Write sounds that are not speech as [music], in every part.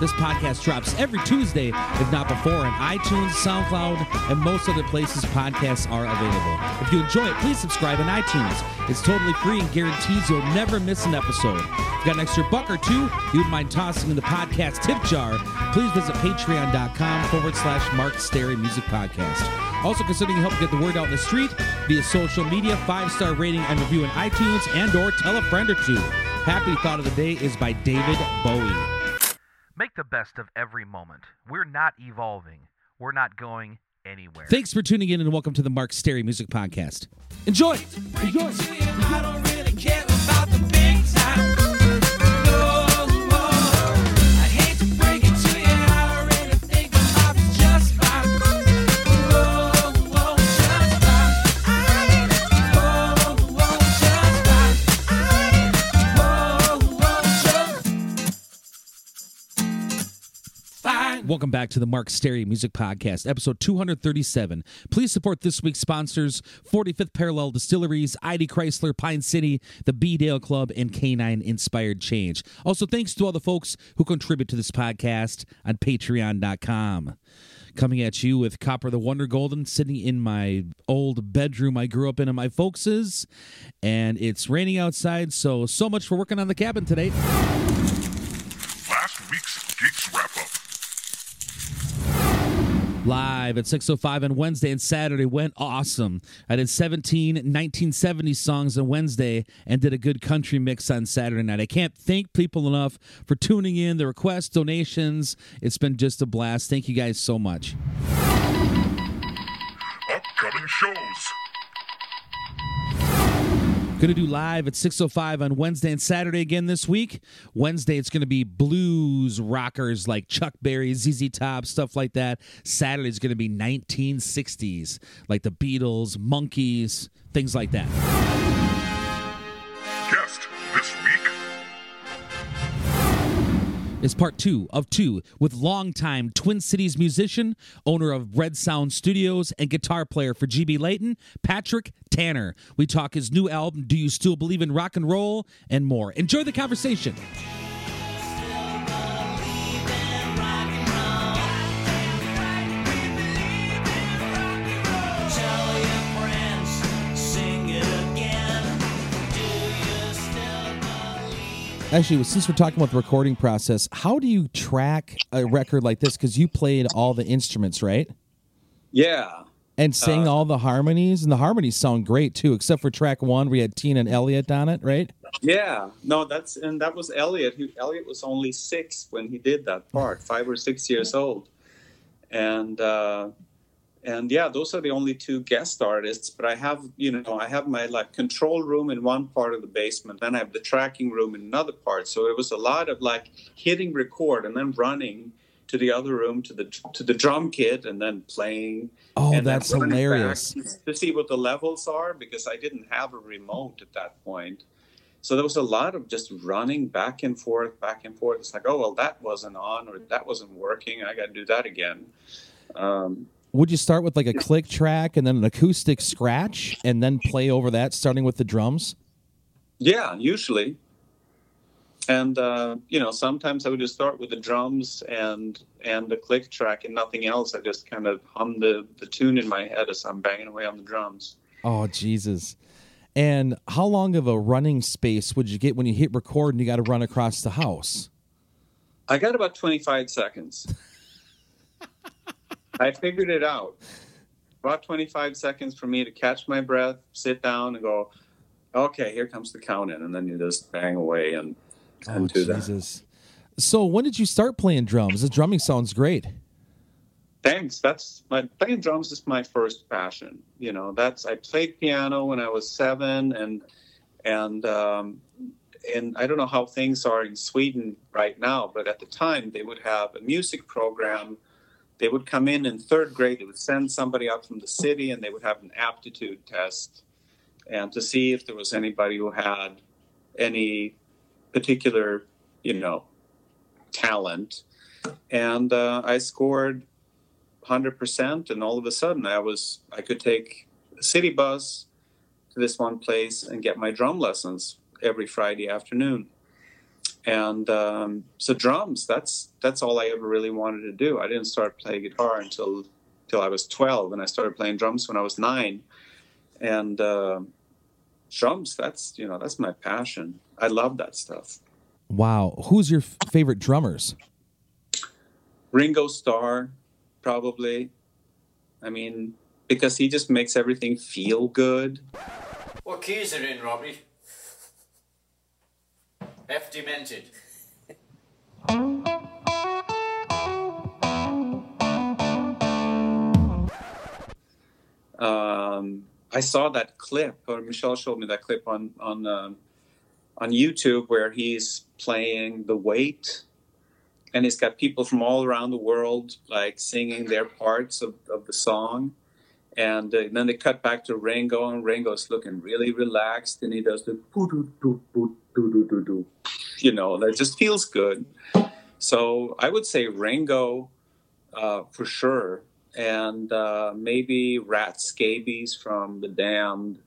This podcast drops every Tuesday, if not before, on iTunes, SoundCloud, and most other places podcasts are available. If you enjoy it, please subscribe on iTunes. It's totally free and guarantees you'll never miss an episode. If got an extra buck or two you would mind tossing in the podcast tip jar, please visit patreon.com forward slash Mark Stary Music Podcast. Also considering help get the word out in the street via social media, five star rating and review in iTunes, and or tell a friend or two. Happy Thought of the Day is by David Bowie. Make the best of every moment. We're not evolving. We're not going anywhere. Thanks for tuning in and welcome to the Mark Stary Music Podcast. Enjoy. Enjoy. Welcome back to the Mark Stary Music Podcast, episode 237. Please support this week's sponsors 45th Parallel Distilleries, ID Chrysler, Pine City, the B Dale Club, and Canine Inspired Change. Also, thanks to all the folks who contribute to this podcast on patreon.com. Coming at you with Copper the Wonder Golden, sitting in my old bedroom I grew up in at my folks's, and it's raining outside, so so much for working on the cabin today. Last week's Geeks Wrap Up. Live at 6.05 on wednesday and saturday went awesome. I did 17 1970 songs on wednesday and did a good country mix on saturday night. I can't thank people enough for tuning in the requests donations. It's been just a blast. Thank you guys so much. Upcoming shows. Going to do live at 6.05 on Wednesday and Saturday again this week. Wednesday, it's going to be blues rockers like Chuck Berry, ZZ Top, stuff like that. Saturday is going to be 1960s, like the Beatles, Monkees, things like that. Is part two of two with longtime Twin Cities musician, owner of Red Sound Studios, and guitar player for GB Leighton, Patrick Tanner. We talk his new album, Do You Still Believe in Rock and Roll, and more. Enjoy the conversation. Actually, since we're talking about the recording process, how do you track a record like this? Because you played all the instruments, right? Yeah. And sang all the harmonies, and the harmonies sound great too, except for track one, we had Tina and Elliot on it, right? Yeah. No, that's and that was Elliot. Who Elliot was only six when he did that part, five or six years old. And uh and yeah, those are the only two guest artists. But I have, you know, I have my like control room in one part of the basement, then I have the tracking room in another part. So it was a lot of like hitting record and then running to the other room to the to the drum kit and then playing. Oh, and that's hilarious. To see what the levels are because I didn't have a remote at that point. So there was a lot of just running back and forth, back and forth. It's like, oh well, that wasn't on or that wasn't working. I got to do that again. Um, Would you start with like a click track and then an acoustic scratch and then play over that, starting with the drums? yeah, usually. And uh, you know, sometimes I would just start with the drums and and the click track and nothing else. I just kind of hum the the tune in my head as I'm banging away on the drums. Oh, Jesus. And how long of a running space would you get when you hit record and you got to run across the house? I got about 25 seconds. [laughs] I figured it out. About 25 seconds for me to catch my breath, sit down, and go, okay, here comes the count in. And then you just bang away and, and Oh, do that. So when did you start playing drums? The drumming sounds great. Thanks. That's my playing drums is my first passion. You know, that's I played piano when I was seven, and and um, and I don't know how things are in Sweden right now, but at the time they would have a music program they would come in in third grade. They would send somebody out from the city, and they would have an aptitude test, and to see if there was anybody who had any particular, you know, talent. And uh, I scored 100%, and all of a sudden, I was I could take a city bus to this one place and get my drum lessons every Friday afternoon. And um, so drums, that's that's all I ever really wanted to do. I didn't start playing guitar until till I was 12, and I started playing drums when I was nine. And uh, drums, that's you know that's my passion. I love that stuff. Wow. Who's your f- favorite drummers? Ringo Starr, probably. I mean, because he just makes everything feel good. What keys are in, Robbie? F demented. um, I saw that clip, or Michelle showed me that clip on on um, on YouTube where he's playing the weight, and he's got people from all around the world like singing their parts of, of the song, and uh, then they cut back to Ringo, and Ringo's looking really relaxed, and he does the doo do do do, you know, that just feels good. So I would say Ringo uh, for sure, and uh, maybe Rat Scabies from The Damned.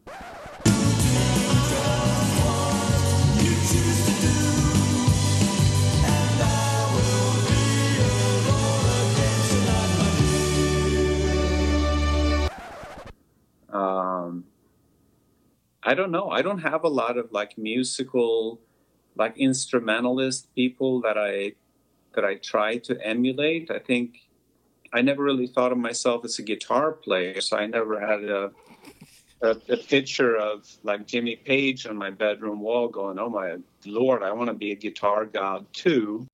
Um, I don't know. I don't have a lot of like musical, like instrumentalist people that I that I try to emulate. I think I never really thought of myself as a guitar player, so I never had a a, a picture of like Jimmy Page on my bedroom wall, going, "Oh my lord, I want to be a guitar god too."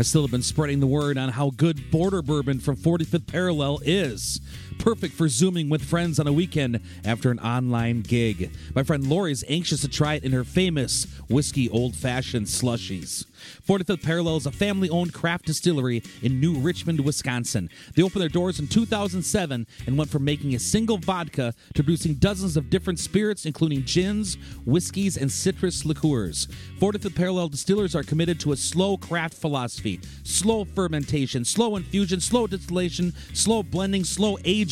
I still have been spreading the word on how good border bourbon from 45th Parallel is. Perfect for zooming with friends on a weekend after an online gig. My friend Lori is anxious to try it in her famous whiskey old fashioned slushies. 45th Parallel is a family owned craft distillery in New Richmond, Wisconsin. They opened their doors in 2007 and went from making a single vodka to producing dozens of different spirits, including gins, whiskeys, and citrus liqueurs. 45th Parallel distillers are committed to a slow craft philosophy slow fermentation, slow infusion, slow distillation, slow blending, slow aging.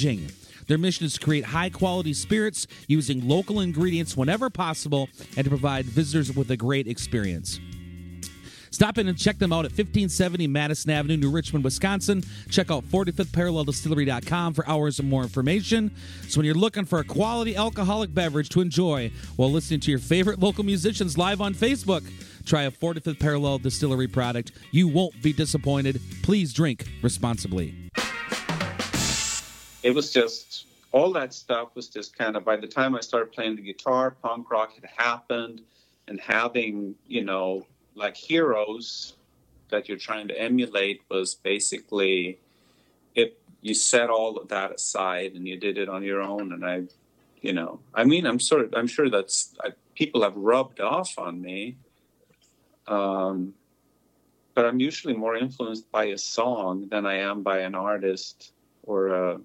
Their mission is to create high quality spirits using local ingredients whenever possible and to provide visitors with a great experience. Stop in and check them out at 1570 Madison Avenue, New Richmond, Wisconsin. Check out 45thparalleldistillery.com for hours and more information. So when you're looking for a quality alcoholic beverage to enjoy while listening to your favorite local musicians live on Facebook, try a 45th Parallel Distillery product. You won't be disappointed. Please drink responsibly. It was just all that stuff was just kind of by the time I started playing the guitar, punk rock had happened, and having you know like heroes that you're trying to emulate was basically it. You set all of that aside and you did it on your own, and I, you know, I mean, I'm sort of I'm sure that's I, people have rubbed off on me. Um, but I'm usually more influenced by a song than I am by an artist or a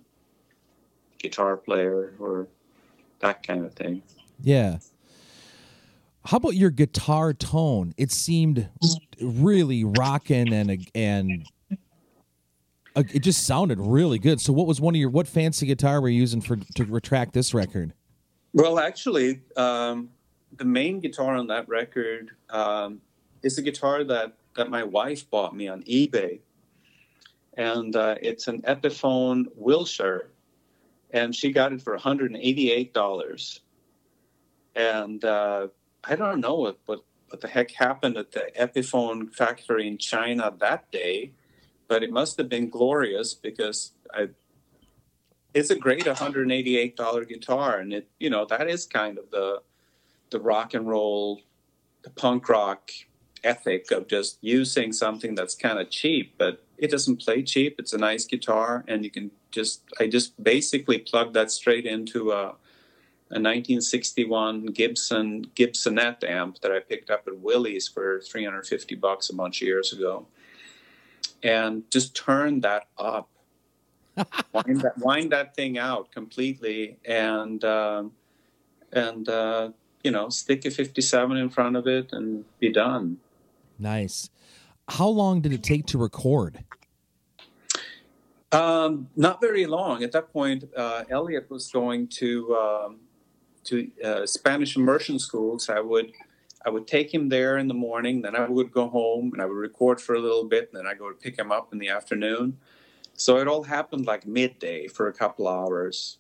guitar player or that kind of thing. Yeah. How about your guitar tone? It seemed really rocking and and uh, it just sounded really good. So, what was one of your what fancy guitar were you using for to retract this record? Well, actually, um, the main guitar on that record um, is a guitar that, that my wife bought me on eBay. And uh, it's an Epiphone Wilshire. And she got it for $188. And uh, I don't know what, what, what the heck happened at the Epiphone factory in China that day, but it must have been glorious because I it's a great $188 guitar and it you know that is kind of the the rock and roll the punk rock ethic of just using something that's kind of cheap but it doesn't play cheap it's a nice guitar and you can just i just basically plugged that straight into a, a 1961 gibson gibsonette amp that i picked up at willie's for 350 bucks a bunch of years ago and just turn that up. [laughs] wind that wind that thing out completely, and um, and uh, you know stick a 57 in front of it and be done. Nice. How long did it take to record? Um, not very long. At that point, uh, Elliot was going to um, to uh, Spanish immersion schools. I would I would take him there in the morning. Then I would go home and I would record for a little bit. And then I go to pick him up in the afternoon. So it all happened like midday for a couple hours,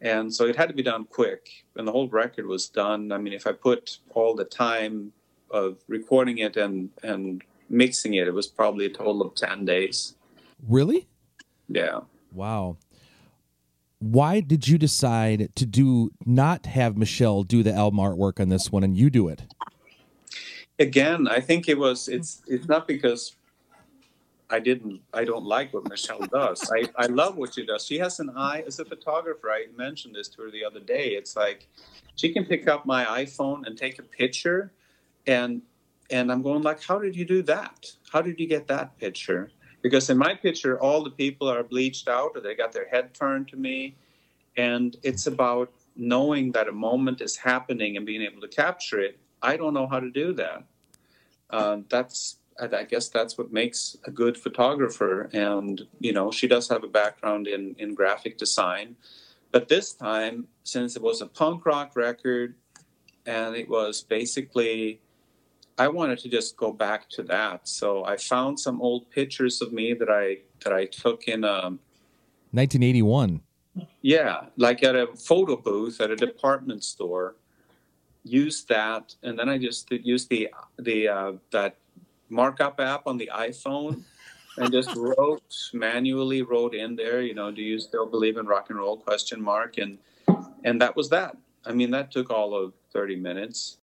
and so it had to be done quick. And the whole record was done. I mean, if I put all the time of recording it and and mixing it, it was probably a total of ten days. Really? Yeah. Wow. Why did you decide to do not have Michelle do the album artwork on this one and you do it? again i think it was it's it's not because i didn't i don't like what michelle does i i love what she does she has an eye as a photographer i mentioned this to her the other day it's like she can pick up my iphone and take a picture and and i'm going like how did you do that how did you get that picture because in my picture all the people are bleached out or they got their head turned to me and it's about knowing that a moment is happening and being able to capture it I don't know how to do that. Uh, that's I guess that's what makes a good photographer. And you know, she does have a background in in graphic design, but this time, since it was a punk rock record, and it was basically, I wanted to just go back to that. So I found some old pictures of me that I that I took in um, 1981. yeah, like at a photo booth at a department store. Used that, and then I just used the the uh, that markup app on the iPhone, and just [laughs] wrote manually wrote in there. You know, do you still believe in rock and roll? Question mark, and and that was that. I mean, that took all of thirty minutes.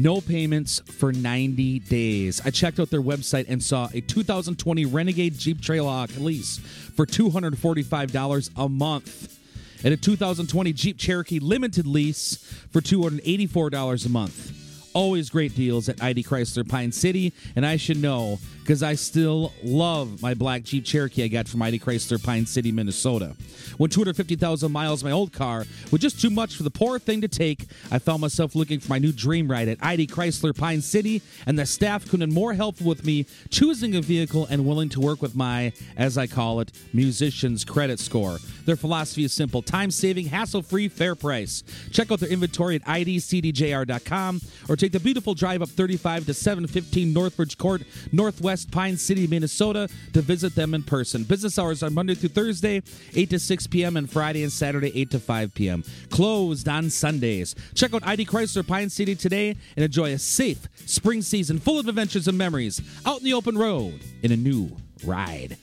No payments for 90 days. I checked out their website and saw a 2020 Renegade Jeep Trailhawk lease for $245 a month and a 2020 Jeep Cherokee limited lease for $284 a month. Always great deals at ID Chrysler Pine City, and I should know because I still love my black Jeep Cherokee I got from ID Chrysler Pine City, Minnesota. When 250,000 miles my old car was just too much for the poor thing to take, I found myself looking for my new dream ride at ID Chrysler Pine City, and the staff couldn't have more helpful with me choosing a vehicle and willing to work with my, as I call it, musician's credit score. Their philosophy is simple time saving, hassle free, fair price. Check out their inventory at idcdjr.com or take the beautiful drive up 35 to 715 Northbridge Court, Northwest Pine City, Minnesota to visit them in person. Business hours are Monday through Thursday, 8 to 6 p.m., and Friday and Saturday, 8 to 5 p.m. Closed on Sundays. Check out ID Chrysler Pine City today and enjoy a safe spring season full of adventures and memories out in the open road in a new ride.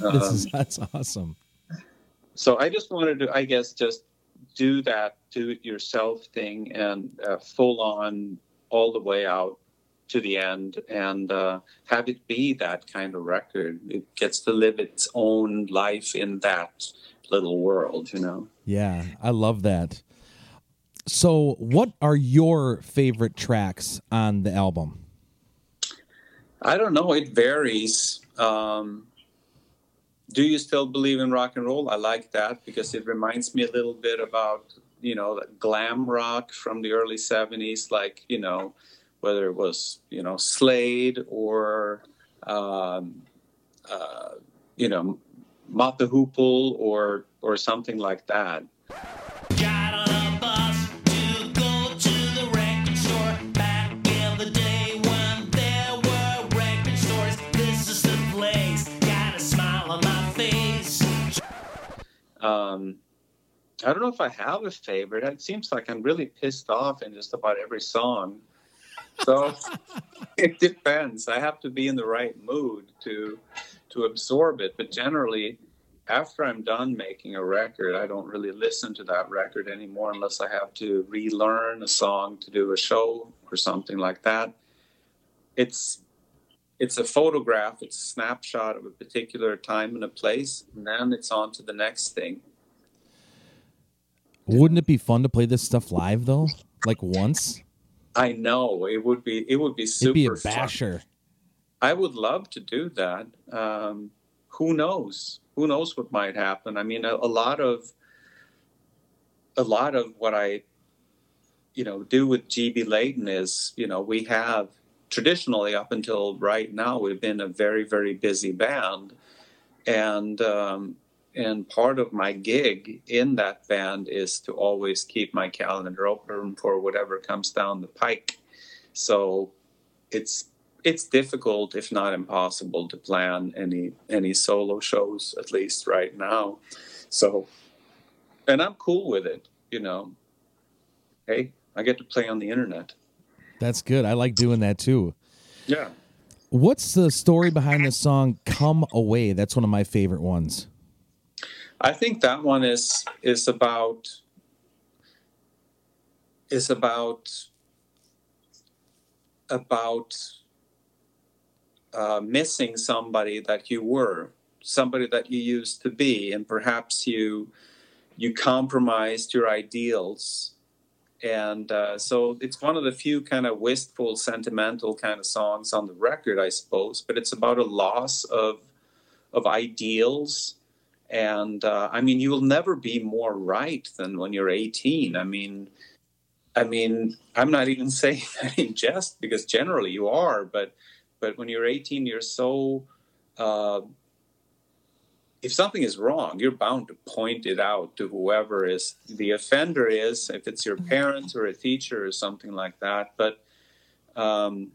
This is, that's awesome. So I just wanted to, I guess, just do that do it yourself thing and uh, full on all the way out to the end and uh, have it be that kind of record. It gets to live its own life in that little world, you know. Yeah, I love that. So, what are your favorite tracks on the album? I don't know. It varies. Um, do you still believe in rock and roll? I like that because it reminds me a little bit about you know glam rock from the early '70s, like you know whether it was you know Slade or um, uh, you know the Hoople or or something like that. Got on a bus to go to the record store. Back in the day when there were record stores, this is the place. Got a smile on my face. Um, I don't know if I have a favorite. It seems like I'm really pissed off in just about every song. So [laughs] it depends. I have to be in the right mood to to absorb it. But generally, after I'm done making a record, I don't really listen to that record anymore unless I have to relearn a song to do a show or something like that. It's it's a photograph, it's a snapshot of a particular time and a place, and then it's on to the next thing. Wouldn't it be fun to play this stuff live though? Like once? I know it would be it would be super It'd be a fun. basher. I would love to do that. Um, who knows? Who knows what might happen? I mean, a, a lot of a lot of what I, you know, do with GB Leighton is, you know, we have traditionally up until right now we've been a very very busy band, and um, and part of my gig in that band is to always keep my calendar open for whatever comes down the pike. So it's it's difficult, if not impossible, to plan any any solo shows at least right now. So, and I'm cool with it. You know, hey, I get to play on the internet. That's good. I like doing that too. Yeah. What's the story behind the song "Come Away"? That's one of my favorite ones. I think that one is is about is about about uh, missing somebody that you were, somebody that you used to be, and perhaps you you compromised your ideals, and uh, so it's one of the few kind of wistful, sentimental kind of songs on the record, I suppose. But it's about a loss of of ideals and uh, I mean, you will never be more right than when you're 18. I mean, I mean, I'm not even [laughs] saying that in jest because generally you are, but but when you're 18, you're so. Uh, if something is wrong, you're bound to point it out to whoever is the offender is, if it's your parents or a teacher or something like that. But um,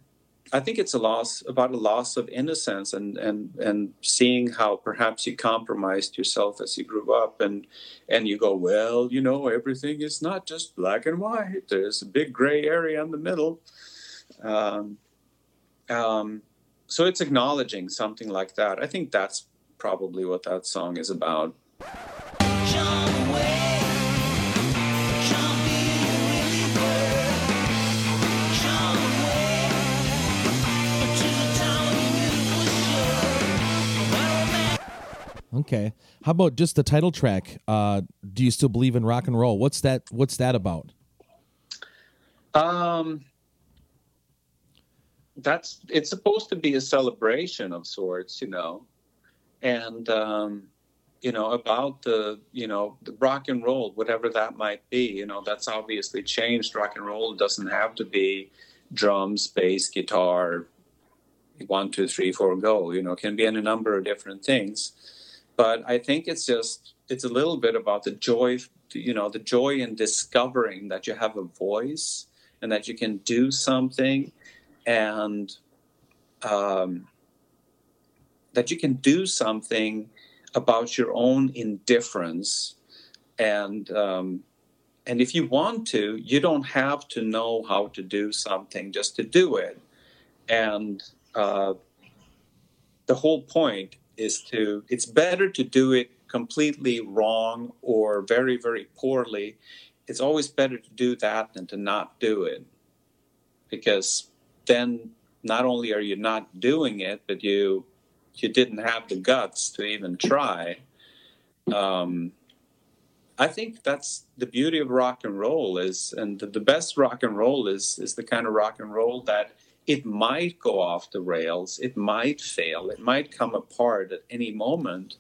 I think it's a loss about a loss of innocence and and and seeing how perhaps you compromised yourself as you grew up and and you go well you know everything is not just black and white. There's a big gray area in the middle. Um, um, so it's acknowledging something like that. I think that's probably what that song is about Okay. How about just the title track? Uh, Do you still believe in rock and roll? What's that? What's that about? Um, that's it's supposed to be a celebration of sorts, you know, and um, you know about the you know the rock and roll, whatever that might be. You know, that's obviously changed. Rock and roll doesn't have to be drums, bass, guitar, one, two, three, four, go. You know, can be any number of different things. But I think it's just it's a little bit about the joy, you know, the joy in discovering that you have a voice and that you can do something and um, that you can do something about your own indifference and um, and if you want to you don't have to know how to do something just to do it. And uh, the whole point is to it's better to do it completely wrong or very very poorly. It's always better to do that than to not do it. Because then not only are you not doing it but you you didn't have the guts to even try. Um, i think that's the beauty of rock and roll is and the, the best rock and roll is is the kind of rock and roll that it might go off the rails it might fail it might come apart at any moment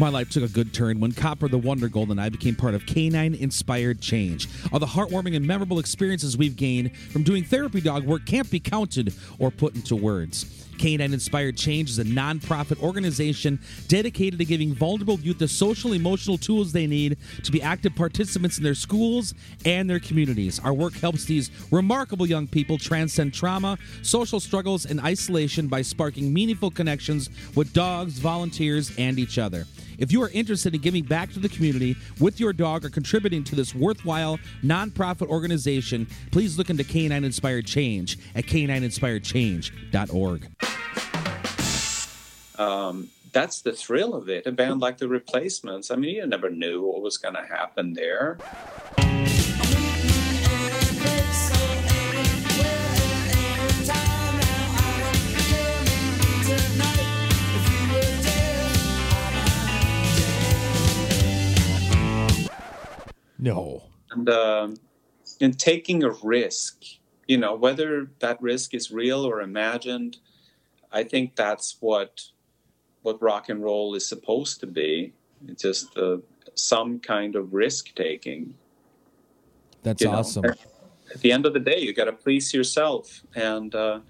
My life took a good turn when Copper the Wonder Gold and I became part of Canine Inspired Change. All the heartwarming and memorable experiences we've gained from doing therapy dog work can't be counted or put into words. Canine Inspired Change is a nonprofit organization dedicated to giving vulnerable youth the social emotional tools they need to be active participants in their schools and their communities. Our work helps these remarkable young people transcend trauma, social struggles, and isolation by sparking meaningful connections with dogs, volunteers, and each other. If you are interested in giving back to the community with your dog or contributing to this worthwhile nonprofit organization, please look into Canine Inspired Change at canineinspiredchange.org. um, that's the thrill of it. A band like the Replacements. I mean, you never knew what was going to happen there. No. And um in taking a risk. You know, whether that risk is real or imagined, I think that's what what rock and roll is supposed to be. It's just uh, some kind of risk taking. That's you know. awesome. At the end of the day, you got to please yourself, and uh,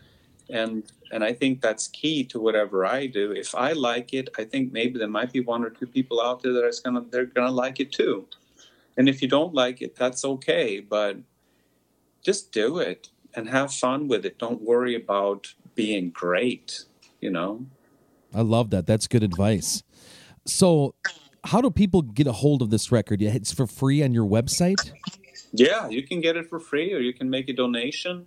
and and I think that's key to whatever I do. If I like it, I think maybe there might be one or two people out there that are gonna they're gonna like it too. And if you don't like it, that's okay. But just do it and have fun with it. Don't worry about being great. You know. I love that. That's good advice. So, how do people get a hold of this record? Yeah, It's for free on your website. Yeah, you can get it for free or you can make a donation.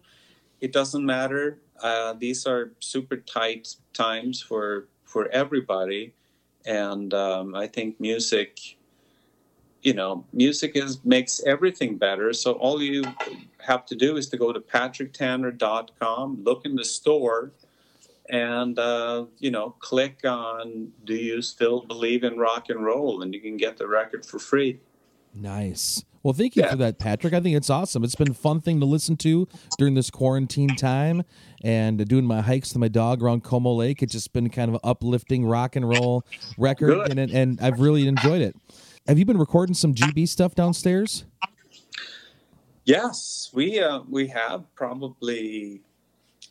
It doesn't matter. Uh, these are super tight times for for everybody, and um, I think music, you know, music is makes everything better. So all you have to do is to go to patricktanner.com, look in the store, and uh, you know, click on "Do you still believe in rock and roll?" and you can get the record for free. Nice. Well, thank you Yeah. for that, Patrick. I think it's awesome. It's been a fun thing to listen to during this quarantine time and doing my hikes with my dog around Como Lake. It's just been kind of an uplifting rock and roll record, Good. and and I've really enjoyed it. Have you been recording some GB stuff downstairs? Yes, we uh, we have probably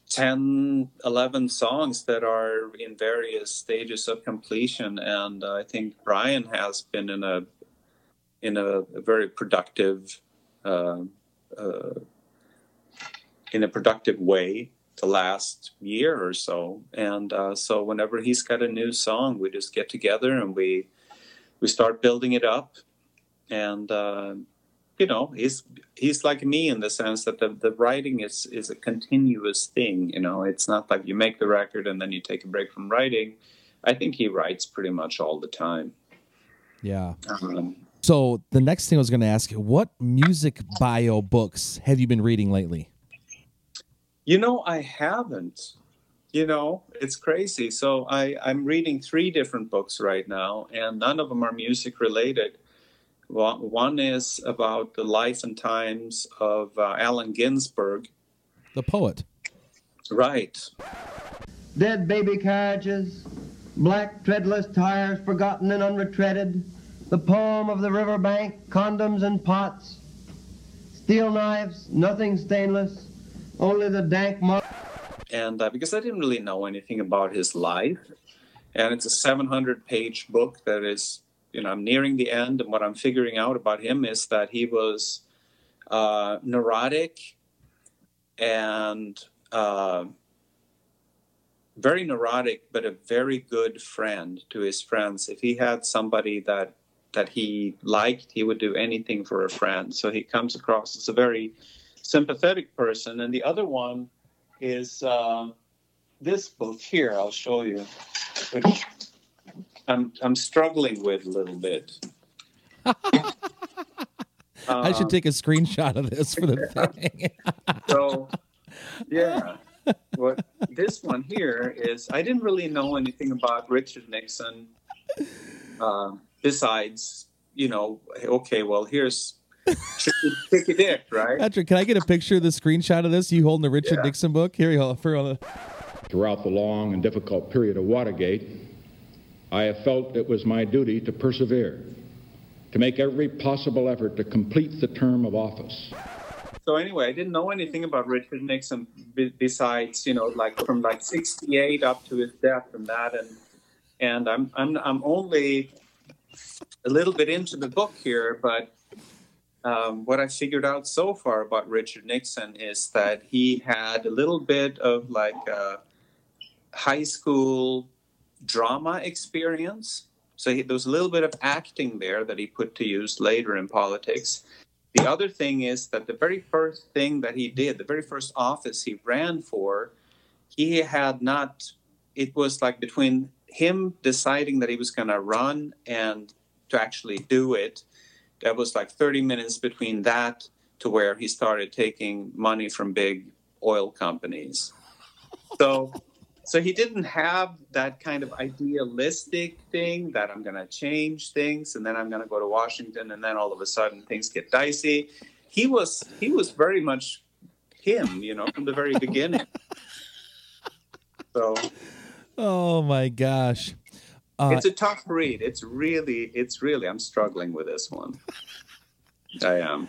10, 11 songs that are in various stages of completion, and uh, I think Brian has been in a in a, a very productive uh, uh, in a productive way the last year or so, and uh, so whenever he's got a new song, we just get together and we we start building it up, and. Uh, you know he's he's like me in the sense that the, the writing is is a continuous thing you know it's not like you make the record and then you take a break from writing i think he writes pretty much all the time Yeah. um, So the next thing I was going to ask you, what music bio books have you been reading lately? you know i haven't you know it's crazy. So i i'm reading three different books right now and none of them are music related. One one is about the life and times of uh, allen ginsberg. The poet. right. Dead baby carriages, black treadless tires forgotten and unretreaded, the poem of the riverbank, condoms and pots, steel knives, nothing stainless, only the dank mud. And uh, because I didn't really know anything about his life, and it's a 700 page book that is, you know, I'm nearing the end, and what I'm figuring out about him is that he was uh, neurotic and uh, very neurotic, but a very good friend to his friends. If he had somebody that that he liked, he would do anything for a friend. So he comes across as a very sympathetic person. And the other one is uh, this book here. I'll show you, which I'm I'm struggling with a little bit. [laughs] I should take a screenshot of this for the [laughs] thing. so yeah what this one here is i didn't really know anything about richard nixon uh, besides you know okay well here's tricky, tricky dick right Patrick, can I get a picture of the screenshot of this? You holding the Richard Yeah. Nixon book? Here you go. For all the- Throughout the long and difficult period of Watergate, I have felt it was my duty to persevere, to make every possible effort to complete the term of office. so anyway i didn't know anything about richard nixon besides you know like from like 68 up to his death and that and and i'm i'm, I'm only a little bit into the book here but um, what I figured out so far about Richard Nixon is that he had a little bit of like a high school drama experience. So he, there was a little bit of acting there that he put to use later in politics. The other thing is that the very first thing that he did, the very first office he ran for, he had not, it was like between him deciding that he was going to run and to actually do it, that was like 30 minutes between that to where he started taking money from big oil companies. So so he didn't have that kind of idealistic thing that I'm going to change things and then I'm going to go to Washington and then all of a sudden things get dicey he was he was very much him, you know, from the very beginning. So [laughs] Oh my gosh. Uh, it's a tough read. It's really, it's really. I'm struggling with this one. I am.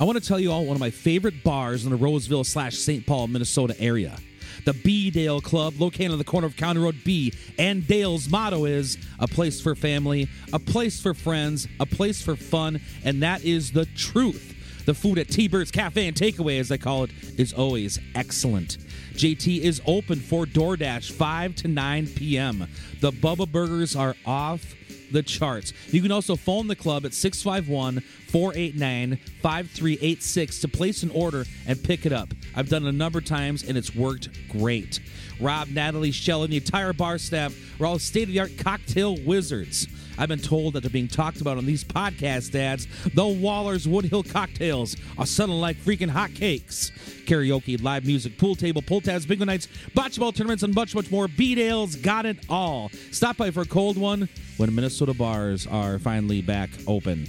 I want to tell you all one of my favorite bars in the Roseville slash St. Paul, Minnesota area. The B Dale Club, located on the corner of County Road B and Dale's motto is a place for family, a place for friends, a place for fun, and that is the truth. The food at T Bird's Cafe and Takeaway, as they call it, is always excellent. JT is open for DoorDash 5 to 9 p.m. The Bubba Burgers are off the charts. You can also phone the club at 651 489 5386 to place an order and pick it up. I've done it a number of times and it's worked great. Rob, Natalie, Shell, and the entire bar staff are all state of the art cocktail wizards. I've been told that they're being talked about on these podcast ads. The Waller's Woodhill cocktails are selling like freaking hotcakes. Karaoke, live music, pool table, pull tabs, bingo nights, bocce ball tournaments, and much, much more. B-Dale's got it all. Stop by for a cold one when Minnesota bars are finally back open.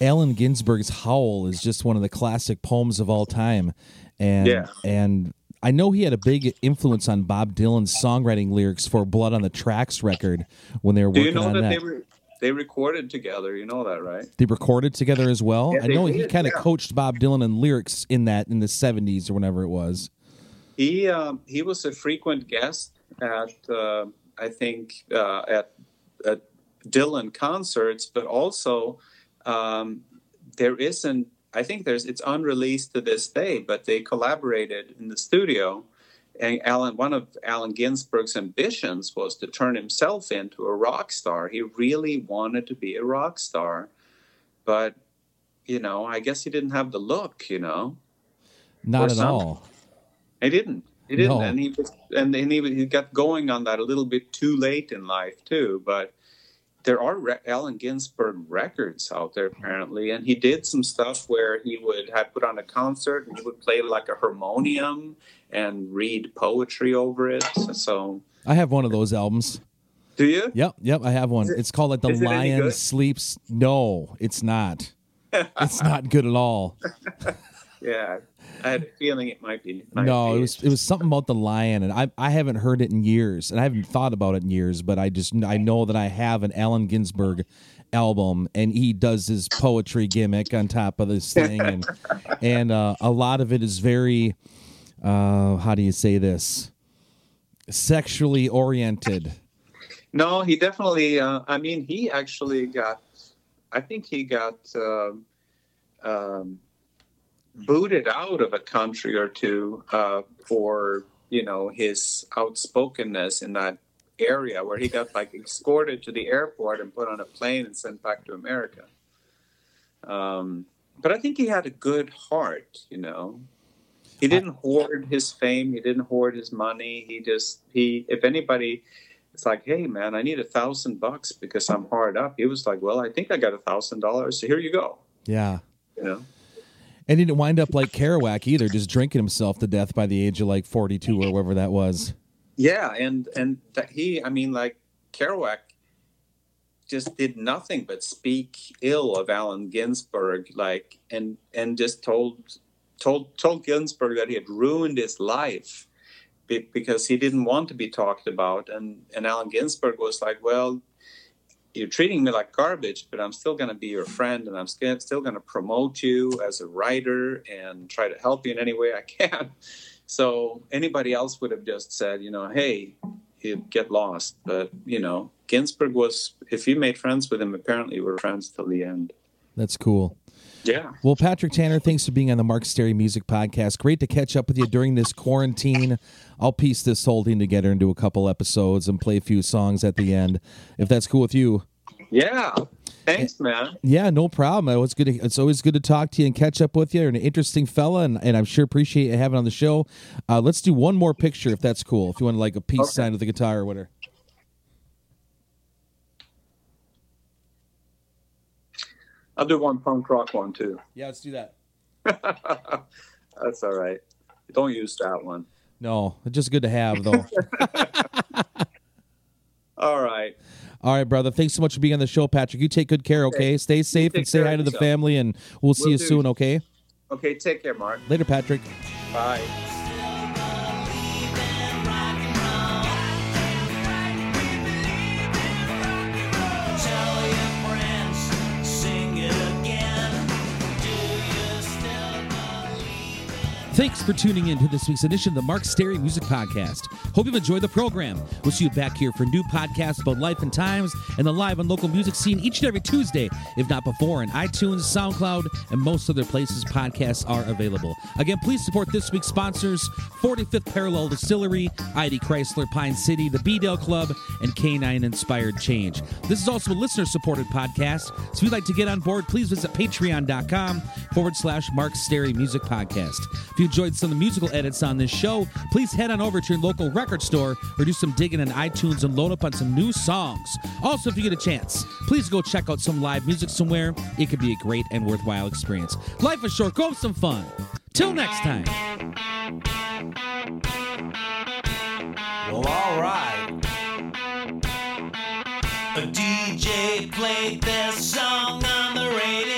Allen Ginsberg's Howl is just one of the classic poems of all time. And Yeah. and I know he had a big influence on Bob Dylan's songwriting lyrics for Blood on the Tracks record when they were Do working you know on that, that. they were they recorded together? You know that, right? They recorded together as well. Yeah, I know he kind of yeah. coached Bob Dylan in lyrics in that in the seventies or whenever it was. He um, he was a frequent guest at uh, I think uh, at at Dylan concerts, but also um, there isn't. I think there's it's unreleased to this day, but they collaborated in the studio. And Allen, one of Allen Ginsberg's ambitions was to turn himself into a rock star. He really wanted to be a rock star, but you know, I guess he didn't have the look. You know, Not at something. all. he didn't. He didn't, No. and he was, and then he, he got going on that a little bit too late in life too. But there are re- Allen Ginsberg records out there apparently, and he did some stuff where he would have put on a concert and he would play like a harmonium and read poetry over it. So, I have one of those albums. do you? Yep, yep, I have one. It- it's called like The is it any Lion? Sleeps. No, it's not. [laughs] it's not good at all. [laughs] Yeah, I had a feeling it might be. might no, be. it was it was something about the lion, and I I haven't heard it in years, and I haven't thought about it in years. But I just I know that I have an Allen Ginsberg album, and he does his poetry gimmick on top of this thing, and [laughs] and uh, a lot of it is very uh, how do you say this sexually oriented. No, he definitely. Uh, I mean, he actually got. I think he got um, um, booted out of a country or two uh, for you know his outspokenness in that area, where he got like escorted to the airport and put on a plane and sent back to America. Um, but I think he had a good heart, you know. He didn't hoard his fame. He didn't hoard his money. He just he. If anybody it's like, hey man, I need a thousand bucks because I'm hard up. He was like, well, I think I got a thousand dollars, so here you go. Yeah. You know, And he didn't wind up like Kerouac either, just drinking himself to death by the age of like 42 or whatever that was. yeah, and and he, I mean, like Kerouac just did nothing but speak ill of Allen Ginsberg, like, and and just told told told Ginsberg that he had ruined his life because he didn't want to be talked about, and and Allen Ginsberg was like, well. You're treating me like garbage, but I'm still going to be your friend, and I'm still going to promote you as a writer and try to help you in any way I can. [laughs] So anybody else would have just said, you know, hey, you get lost. But you know, Ginsberg was. If you made friends with him, apparently you were friends till the end. That's cool. Yeah. Well, Patrick Tanner, thanks for being on the Mark Stary Music Podcast. Great to catch up with you during this quarantine. I'll piece this whole thing together into a couple episodes and play a few songs at the end, if that's cool with you. Yeah. Thanks, man. Yeah, no problem. It was good. To, it's always good to talk to you and catch up with you. You're an interesting fella, and, and I'm sure appreciate you having on the show. Uh, let's do one more picture, if that's cool. If you want like a peace Okay. sign with the guitar or whatever. I'll do one punk rock one too. Yeah, let's do that. [laughs] That's all right. Don't use that one. No, it's just good to have though. [laughs] All right. All right, brother. Thanks so much for being on the show, Patrick. You take good care, okay? Stay safe and say hi to the yourself. family, and we'll see Will you do. soon, okay? Okay, take care, Mark. Later, Patrick. Bye. Thanks for tuning in to this week's edition of the Mark Stary Music Podcast. Hope you've enjoyed the program. We'll see you back here for new podcasts about life and times and the live and local music scene each and every Tuesday, if not before, on iTunes, SoundCloud, and most other places podcasts are available. Again, please support this week's sponsors 45th Parallel Distillery, ID Chrysler Pine City, the B Dale Club, and K9 Inspired Change. This is also a listener supported podcast, so if you'd like to get on board, please visit patreon.com forward slash Mark Stary Music Podcast. If you enjoyed some of the musical edits on this show, please head on over to your local record store or do some digging on iTunes and load up on some new songs. Also, if you get a chance, please go check out some live music somewhere. It could be a great and worthwhile experience. Life is short, go have some fun. Till next time. Well, all right. A DJ played this song on the radio.